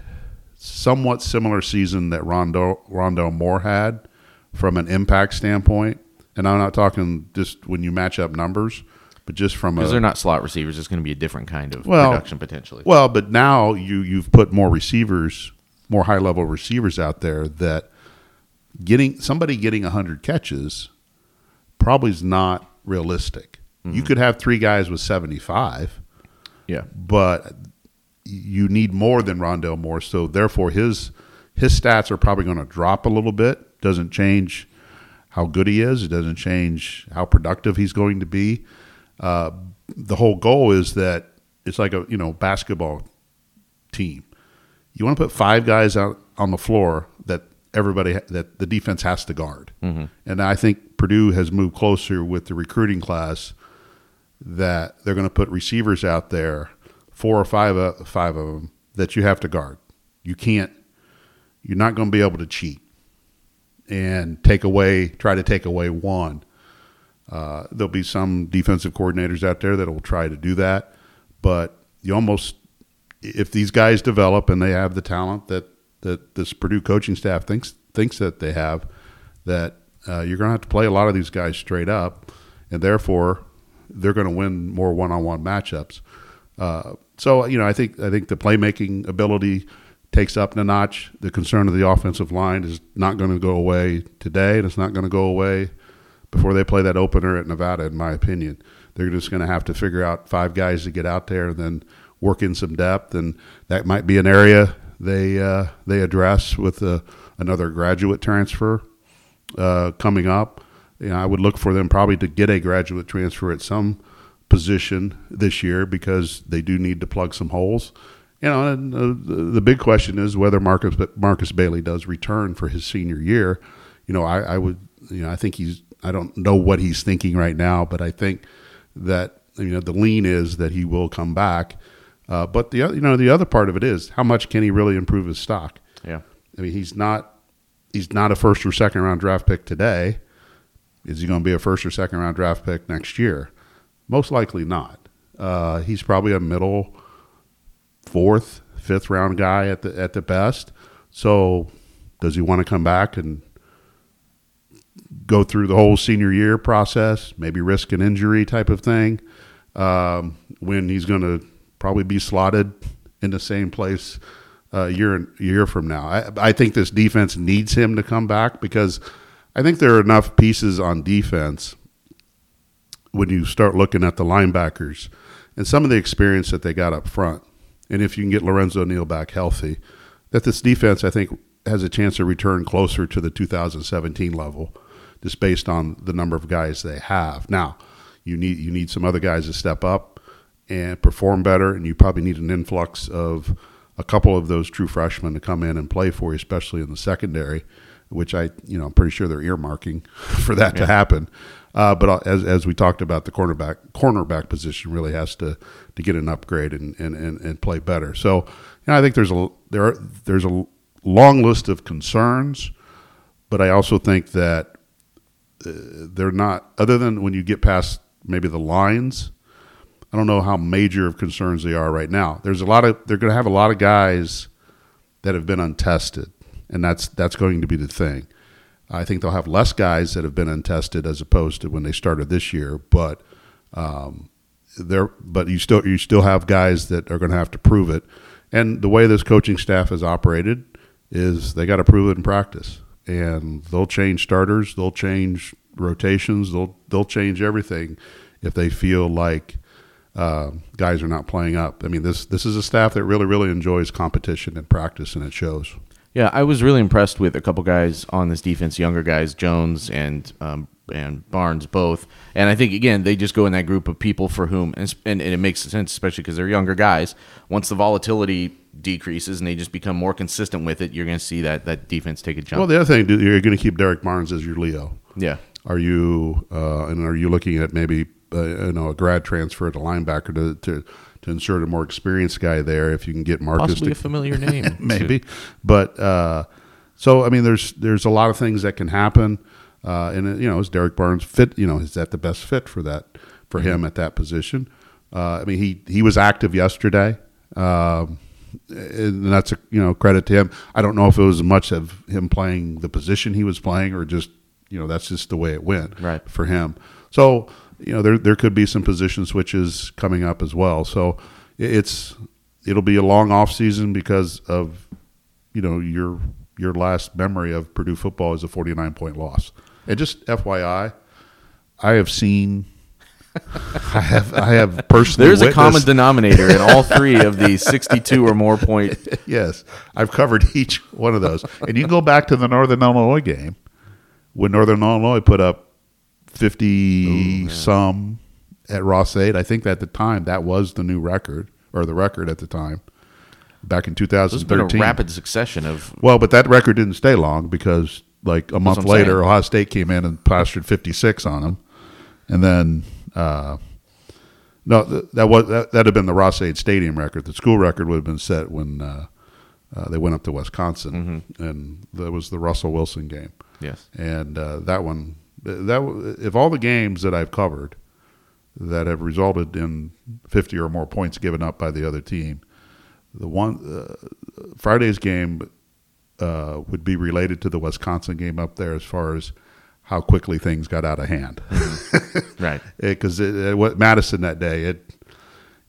somewhat similar season that Rondale Rondale Moore had from an impact standpoint, and I'm not talking just when you match up numbers, but just from a because they're not slot receivers. It's going to be a different kind of Well, production potentially. well, but now you you've put more receivers, more high level receivers out there that getting somebody getting hundred catches probably is not realistic. You mm-hmm. could have three guys with seventy five, yeah, but you need more than Rondale Moore. So therefore, his his stats are probably going to drop a little bit. Doesn't change how good he is. It doesn't change how productive he's going to be. Uh, the whole goal is that it's like a you know basketball team. You want to put five guys out on the floor that everybody that the defense has to guard. And I think Purdue has moved closer with the recruiting class that they're going to put receivers out there, four or five uh, five of them that you have to guard. You can't. You're not going to be able to cheat and take away, try to take away one. Uh, there'll be some defensive coordinators out there that will try to do that, but you almost, if these guys develop and they have the talent that that this Purdue coaching staff thinks thinks that they have, that uh, you're going to have to play a lot of these guys straight up, and therefore they're going to win more one-on-one matchups. Uh, so you know, I think I think the playmaking ability takes up a notch. The concern of the offensive line is not going to go away today, and it's not going to go away before they play that opener at Nevada. In my opinion, they're just going to have to figure out five guys to get out there, and then work in some depth, and that might be an area they uh, they address with uh, another graduate transfer uh, coming up. You know, I would look for them probably to get a graduate transfer at some position this year because they do need to plug some holes. You know, and uh, the, big question is whether Markus Markus Bailey does return for his senior year. You know, I, I would, you know, I think he's. I don't know what he's thinking right now, but I think that you know the lean is that he will come back. Uh, but the you know the other part of it is how much can he really improve his stock? yeah. I mean, he's not he's not a first or second round draft pick today. Is he going to be a first or second round draft pick next year? Most likely not. Uh, he's probably a middle, fourth, fifth round guy at the at the best. So, does he want to come back and go through the whole senior year process? Maybe risk an injury type of thing um, when he's going to probably be slotted in the same place a year a year from now. I, I think this defense needs him to come back because I think there are enough pieces on defense when you start looking at the linebackers and some of the experience that they got up front. And if you can get Lorenzo Neal back healthy, that this defense, I think, has a chance to return closer to the 2017 level, just based on the number of guys they have. Now, you need you need some other guys to step up and perform better, and you probably need an influx of a couple of those true freshmen to come in and play for you, especially in the secondary, which I you know I'm pretty sure they're earmarking for that yeah. to happen. Uh, but as as we talked about, the cornerback cornerback position really has to to get an upgrade and and, and, and play better. So you know, I think there's a there are, there's a long list of concerns, but I also think that uh, they're not other than when you get past maybe the lines. I don't know how major of concerns they are right now. There's a lot of they're going to have a lot of guys that have been untested, and that's that's going to be the thing. I think they'll have less guys that have been untested as opposed to when they started this year, but um, there, but you still you still have guys that are going to have to prove it. And the way this coaching staff has operated is they got to prove it in practice, and they'll change starters, they'll change rotations, they'll they'll change everything if they feel like uh, guys are not playing up. I mean, this this is a staff that really really enjoys competition and practice, and it shows. Yeah, I was really impressed with a couple guys on this defense, younger guys, Jones and um, and Barnes both. And I think again they just go in that group of people for whom, and, and it makes sense, especially because they're younger guys. Once the volatility decreases and they just become more consistent with it, you're going to see that that defense take a jump. Well, the other thing you're going to keep Derrick Barnes as your Leo. Yeah. Are you uh, and are you looking at maybe uh, you know a grad transfer to linebacker to to to insert a more experienced guy there if you can get Markus possibly to, a familiar name maybe. but uh, so I mean there's there's a lot of things that can happen uh, and you know is Derrick Barnes fit you know is that the best fit for that for mm-hmm. him at that position? Uh, I mean he he was active yesterday um, and that's a you know credit to him. I don't know if it was much of him playing the position he was playing or just you know that's just the way it went right. for him. So you know there there could be some position switches coming up as well. So it's it'll be a long off season because of you know your your last memory of Purdue football is a 49 point loss. And just FYI, I have seen I have I have personally There's a common denominator in all three of the 62 or more point. yes, I've covered each one of those. And you can go back to the Northern Illinois game when Northern Illinois put up 50 Ooh, some at Ross-Ade. I think at the time that was the new record or the record at the time back in 2013. It's been a rapid succession of. Well, but that record didn't stay long because like a month later, saying. Ohio State came in and plastered 56 on them, and then uh, no, that was that that had been the Ross-Ade Stadium record. The school record would have been set when uh, uh, they went up to Wisconsin, mm-hmm. and that was the Russell Wilson game. Yes, and uh, that one that if all the games that I've covered that have resulted in 50 or more points given up by the other team, the one uh, Friday's game uh, would be related to the Wisconsin game up there as far as how quickly things got out of hand. Mm-hmm. right. Because what Madison that day it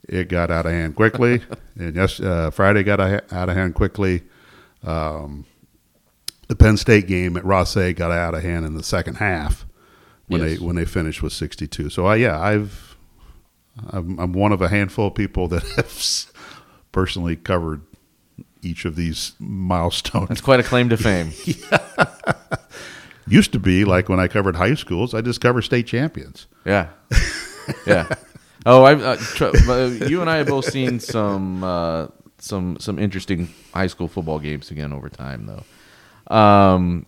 it got out of hand quickly, and yes, uh, Friday got out of hand quickly. Um, the Penn State game at Ross-Ade got out of hand in the second half when yes. they when they finished with 62. So I, yeah, I've I'm, I'm one of a handful of people that have personally covered each of these milestones. That's quite a claim to fame. Used to be like when I covered high schools, I just cover state champions. Yeah, yeah. Oh, I uh, tr- uh, you and I have both seen some uh, some some interesting high school football games again over time, though. Um,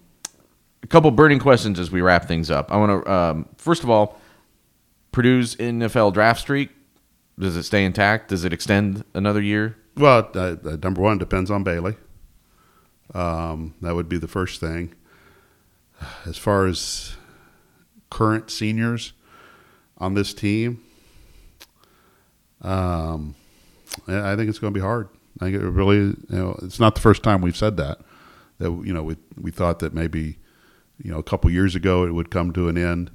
a couple burning questions as we wrap things up. I want to um, first of all, Purdue's NFL draft streak. Does it stay intact? Does it extend another year? Well, uh, uh, number one depends on Bailey. Um, that would be the first thing. As far as current seniors on this team, Um, I think it's going to be hard. I think it really, you know, it's not the first time we've said that. That you know, we we thought that maybe, you know, a couple years ago it would come to an end,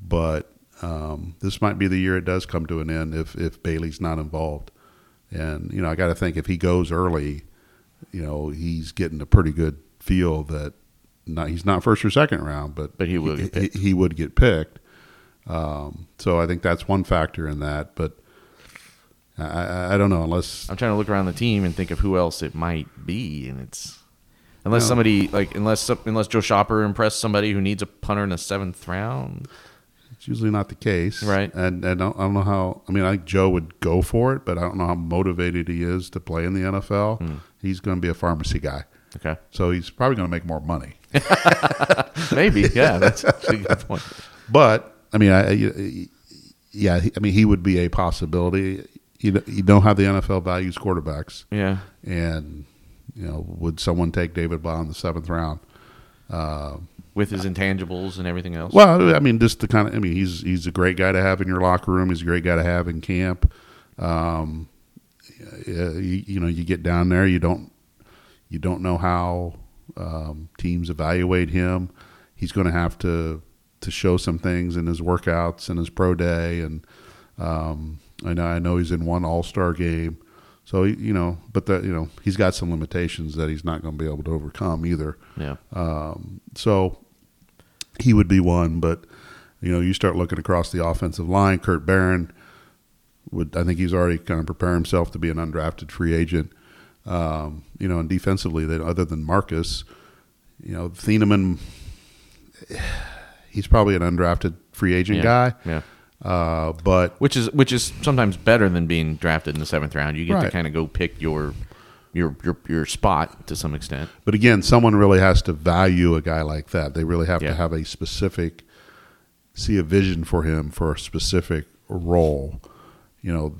but um, this might be the year it does come to an end if if Bailey's not involved. And you know, I got to think if he goes early, you know, he's getting a pretty good feel that not he's not first or second round, but But he will get he, he would get picked. Um, so I think that's one factor in that, but I, I don't know unless I'm trying to look around the team and think of who else it might be, and it's unless No. somebody like unless unless Joe Schopper impressed somebody who needs a punter in the seventh round. it's usually not the case, Right. And and I don't, I don't know how. I mean, I think Joe would go for it, but I don't know how motivated he is to play in the NFL. Hmm. He's going to be a pharmacy guy, Okay, so he's probably going to make more money. maybe yeah, that's a good point. But I mean, I, yeah, I mean, he would be a possibility. You know, you know how the NFL values quarterbacks, Yeah, and you know, would someone take David Blough in the seventh round? Uh, with his intangibles and everything else. well, I mean, just the kind of, I mean, he's he's a great guy to have in your locker room. He's a great guy to have in camp. Um, you, you know, you get down there, you don't you don't know how um, teams evaluate him. He's going to have to to show some things in his workouts and his pro day, and um, I know I know he's in one All Star game. So you know, but that you know he's got some limitations that he's not going to be able to overcome either. yeah, Um, so he would be one, but you know, you start looking across the offensive line. Kirk Barron would, I think, he's already kind of prepared himself to be an undrafted free agent. Um, you know, and defensively, that other than Markus, you know, Thieneman, he's probably an undrafted free agent yeah, guy. Yeah, Uh, but which is which is sometimes better than being drafted in the seventh round. You get to kind of go pick your your your your spot to some extent. But again, someone really has to value a guy like that. They really have Yeah. to have a specific, see a vision for him for a specific role. You know,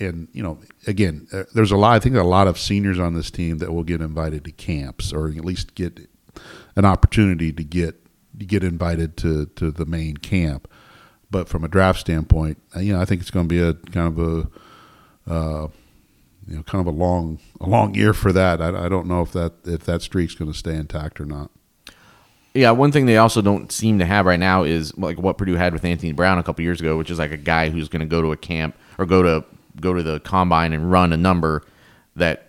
and you know, again, uh, there's a lot. I think a lot of seniors on this team that will get invited to camps, or at least get an opportunity to get to get invited to to the main camp. But from a draft standpoint, uh, you know, I think it's going to be a kind of a uh, you know, kind of a long, a long year for that. I, I don't know if that if that streak's going to stay intact or not. Yeah, one thing they also don't seem to have right now is like what Purdue had with Anthony Brown a couple years ago, which is like a guy who's going to go to a camp or go to go to the combine and run a number that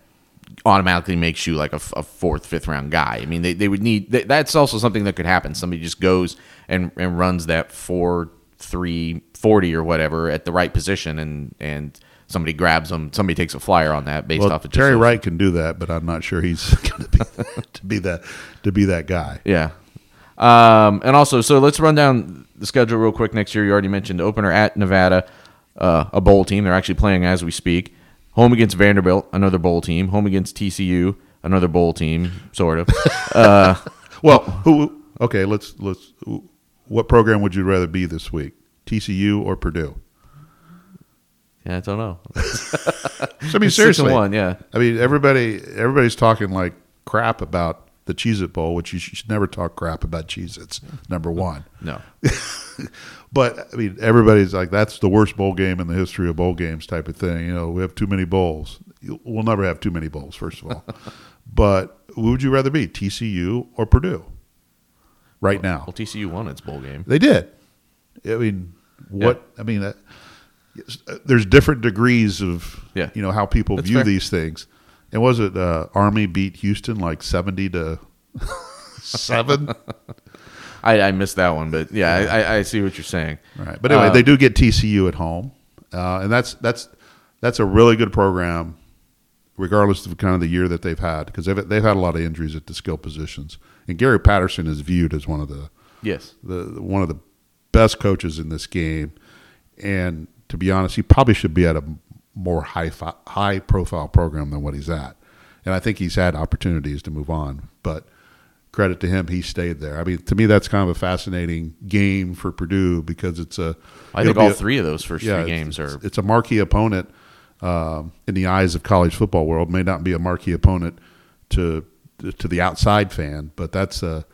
automatically makes you like a fourth, fifth round guy. I mean, they, they would need th- that's also something that could happen. Somebody just goes and, and runs that four, three, forty or whatever at the right position, and and somebody grabs them. Somebody takes a flyer on that based Well, off of Terry those- Wright can do that, but I'm not sure he's going to be to be that to be that guy. Yeah. Um, and also, so let's run down the schedule real quick next year. You already mentioned opener at Nevada, uh, a bowl team. They're actually playing as we speak. Home against Vanderbilt, another bowl team. Home against TCU, another bowl team, sort of. uh, Well, who? Okay, let's let's. What program would you rather be this week, TCU or Purdue? yeah, I don't know. So, I mean, It's seriously, one, yeah. I mean, everybody everybody's talking like crap about the Cheez-It Bowl, which you should never talk crap about Cheez-Its. Number one. No. But I mean, everybody's like, "That's the worst bowl game in the history of bowl games," type of thing. You know, we have too many bowls. We'll never have too many bowls, first of all. but who would you rather be, TCU or Purdue? Right now, Well, TCU won its bowl game. they did. I mean, what? I mean, uh, there's different degrees of Yeah. you know how people That's view fair. these things. And was it uh, Army beat Houston like seventy to seven? I, I missed that one, but yeah, I, I, I see what you're saying. Right. But anyway, Uh, they do get TCU at home, uh, and that's that's that's a really good program, regardless of kind of the year that they've had, because they've they've had a lot of injuries at the skill positions. And Gary Patterson is viewed as one of the Yes. the one of the best coaches in this game, and to be honest, he probably should be at a more high fi- high profile program than what he's at. And I think he's had opportunities to move on, but credit to him, he stayed there. I mean, to me, that's kind of a fascinating game for Purdue because it's a. I think all a- three of those first yeah, three games it's, are. It's a marquee opponent um, in the eyes of college football world. May not be a marquee opponent to to the outside fan, but that's a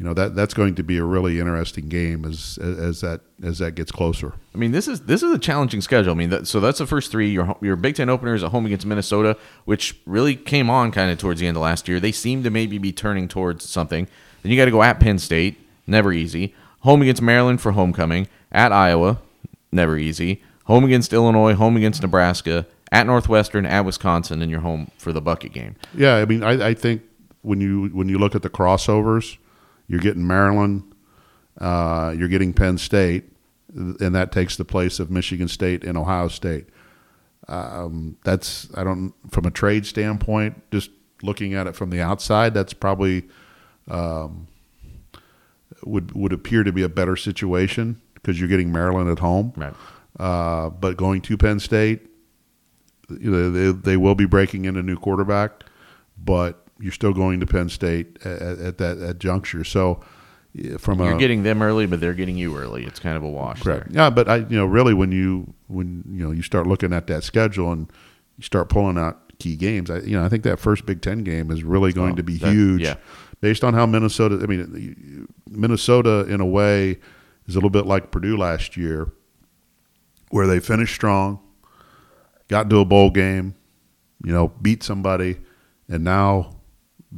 you know that that's going to be a really interesting game as as that as that gets closer. I mean, this is this is a challenging schedule. I mean, that, so that's the first three. Your your Big Ten opener is at home against Minnesota, which really came on kind of towards the end of last year. They seem to maybe be turning towards something. Then you got to go at Penn State, never easy. Home against Maryland for homecoming. At Iowa, never easy. Home against Illinois. Home against Nebraska. At Northwestern. At Wisconsin, and you're home for the bucket game. Yeah, I mean, I, I think when you when you look at the crossovers you're getting Maryland, uh, you're getting Penn State, and that takes the place of Michigan State and Ohio State. Um, that's I don't from a trade standpoint, just looking at it from the outside, that's probably um, would would appear to be a better situation because you're getting Maryland at home. Right. Uh, but going to Penn State, you know, they, they will be breaking in a new quarterback, but you're still going to Penn State at, at that at juncture. So from you're a, getting them early, but they're getting you early. It's kind of a wash. correct. There. Yeah, but I you know really when you when you know you start looking at that schedule and you start pulling out key games, I you know I think that first Big Ten game is really going Oh, to be that- huge. yeah. Based on how Minnesota, I mean, Minnesota in a way is a little bit like Purdue last year, where they finished strong, got into a bowl game, you know, beat somebody, and now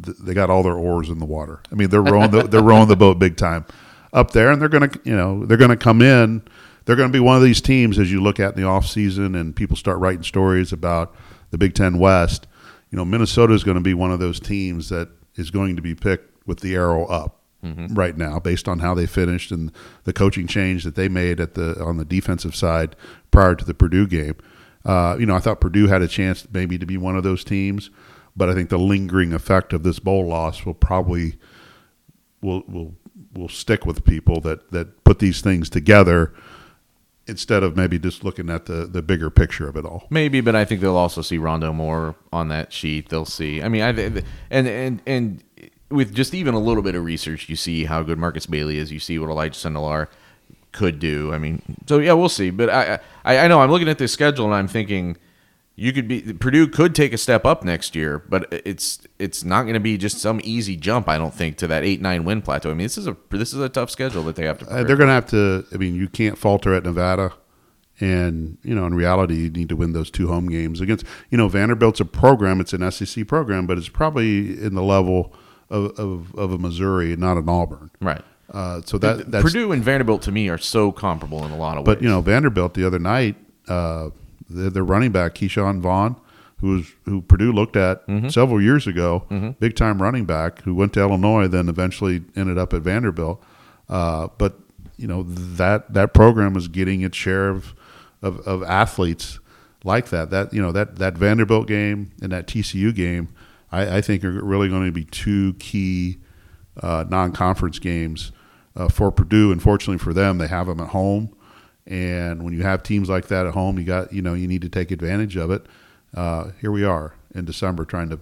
th- they got all their oars in the water. I mean, they're rowing the, they're rowing the boat big time up there, and they're going to you know they're to come in. They're going to be one of these teams as you look at in the off season, and people start writing stories about the Big Ten West. You know, Minnesota is going to be one of those teams that is going to be picked with the arrow up right now, based on how they finished and the coaching change that they made at the on the defensive side prior to the Purdue game. Uh, you know, I thought Purdue had a chance maybe to be one of those teams, but I think the lingering effect of this bowl loss will probably will will will stick with people that that put these things together instead of maybe just looking at the the bigger picture of it all. Maybe, but I think they'll also see Rondale Moore on that sheet. They'll see. I mean, I and and and with just even a little bit of research, you see how good Markus Bailey is. You see what Elijah Sindelar could do. I mean, so yeah, we'll see. But I I, I know I'm looking at this schedule and I'm thinking you could be Purdue could take a step up next year, but it's it's not going to be just some easy jump. I don't think to that eight nine win plateau. I mean, this is a this is a tough schedule that they have to. Uh, they're going to have to. I mean, you can't falter at Nevada, and you know, in reality, you need to win those two home games against. You know, Vanderbilt's a program; it's an SEC program, but it's probably in the level of of, of a Missouri, not an Auburn. right. Uh, so that that's Purdue and Vanderbilt to me are so comparable in a lot of ways. But you know, Vanderbilt the other night, uh, their, their running back Ke'Shawn Vaughn, who was who Purdue looked at Mm-hmm. several years ago, big time running back who went to Illinois, then eventually ended up at Vanderbilt. Uh, but you know that that program is getting its share of, of of athletes like that. That you know that that Vanderbilt game and that TCU game, I, I think are really going to be two key uh, non-conference games uh, for Purdue. Unfortunately for them, they have them at home, and when you have teams like that at home, you got you know you need to take advantage of it. Uh, here we are in December trying to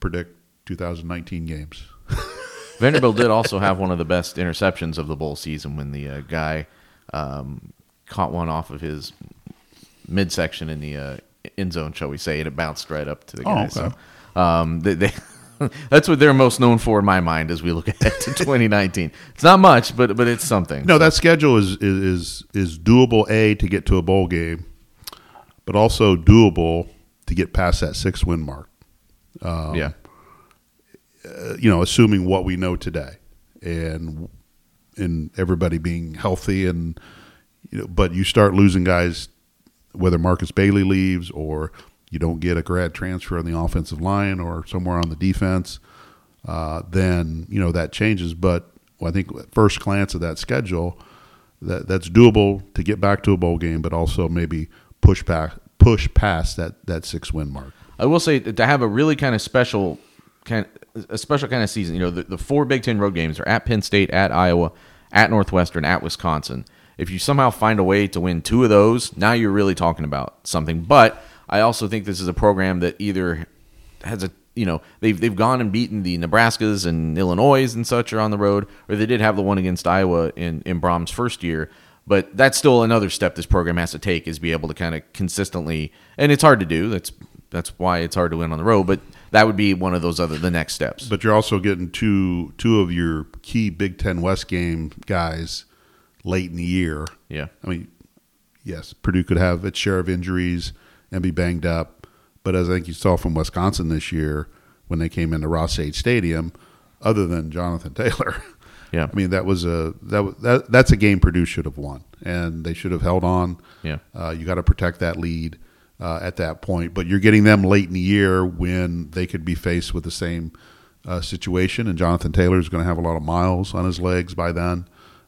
predict 2019 games. Vanderbilt did also have one of the best interceptions of the bowl season when the uh, guy um, caught one off of his midsection in the uh, end zone, shall we say, and it bounced right up to the Oh, guy. okay. So um, they, they that's what they're most known for in my mind as we look ahead to 2019. It's not much, but but it's something. No, that schedule is is is, is doable. A to get to a bowl game, but also doable to get past that six win mark. yeah, uh, you know, assuming what we know today, and and everybody being healthy, and you know, but you start losing guys, whether Markus Bailey leaves or you don't get a grad transfer on the offensive line or somewhere on the defense, uh, then you know that changes. But I think at first glance of that schedule, that that's doable to get back to a bowl game, but also maybe push back push past that that six win mark. I will say to have a really kind of special kind a special kind of season. You know, the, the four Big Ten road games are at Penn State, at Iowa, at Northwestern, at Wisconsin. If you somehow find a way to win two of those, now you're really talking about something. But I also think this is a program that either has a you know they've they've gone and beaten the Nebraskas and Illinois and such are on the road, or they did have the one against Iowa in in Brohm's first year. But that's still another step this program has to take is be able to kind of consistently, and it's hard to do. That's that's why it's hard to win on the road. But that would be one of those other the next steps. But you're also getting two two of your key Big Ten West game guys late in the year. Yeah. I mean, yes, Purdue could have its share of injuries and be banged up, but as I think you saw from Wisconsin this year when they came into Ross-Ade Stadium, other than Jonathan Taylor, Yeah. I mean that was a that was- that that's a game Purdue should have won, and they should have held on. Yeah. Uh, you got to protect that lead uh, at that point, but you're getting them late in the year when they could be faced with the same uh, situation, and Jonathan Taylor is going to have a lot of miles on his legs by then.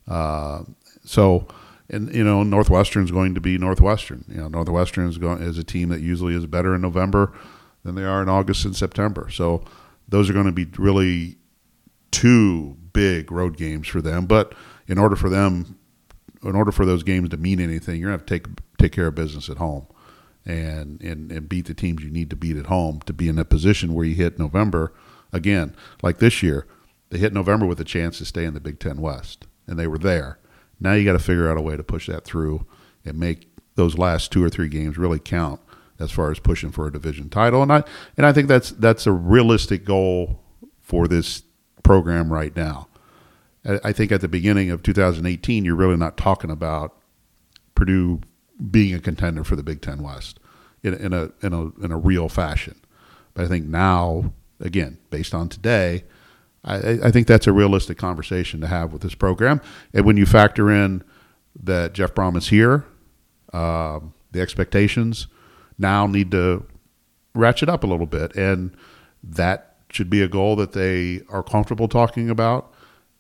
Uh, so, and you know, Northwestern's going to be Northwestern. You know, Northwestern is going is a team that usually is better in November than they are in August and September. So, those are going to be really two big road games for them. But in order for them, in order for those games to mean anything, you're going to have to take take care of business at home, and and and beat the teams you need to beat at home to be in a position where you hit November again. Like this year, they hit November with a chance to stay in the Big Ten West, and they were there. Now you got to figure out a way to push that through and make those last two or three games really count as far as pushing for a division title. And I and I think that's that's a realistic goal for this program right now. I think at the beginning of 2018, you're really not talking about Purdue being a contender for the Big Ten West in, in a in a in a real fashion. But I think now, again, based on today, I, I think that's a realistic conversation to have with this program. And when you factor in that Jeff Brohm is here, um, the expectations now need to ratchet up a little bit, and that should be a goal that they are comfortable talking about,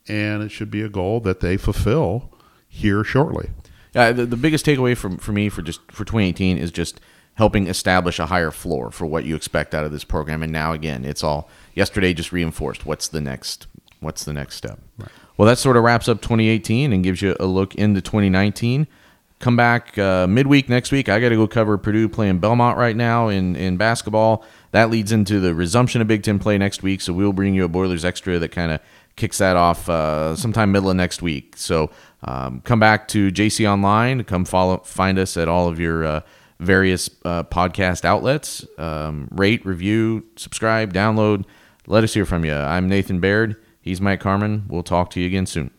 and it should be a goal that they fulfill here shortly. Yeah, the, the biggest takeaway from for me for just for 2018 is just helping establish a higher floor for what you expect out of this program. And now again, it's all yesterday just reinforced. What's the next? What's the next step? Well, that sort of wraps up 2018 and gives you a look into 2019. Come back uh, midweek next week. I got to go cover Purdue playing Belmont right now in in basketball. That leads into the resumption of Big Ten play next week. So we'll bring you a Boilers extra that kind of kicks that off uh, sometime middle of next week. So um, come back to JC Online. Come follow, find us at all of your uh, various uh, podcast outlets. Um, rate, review, subscribe, download. Let us hear from you. I'm Nathan Baird. He's Mike Carmin. We'll talk to you again soon.